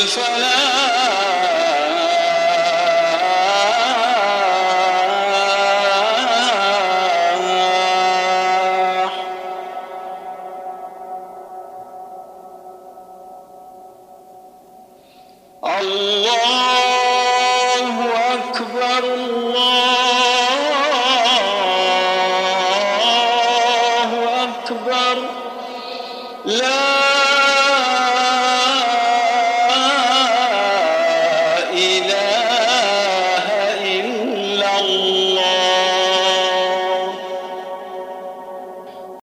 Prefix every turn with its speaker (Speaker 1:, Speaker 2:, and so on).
Speaker 1: الله.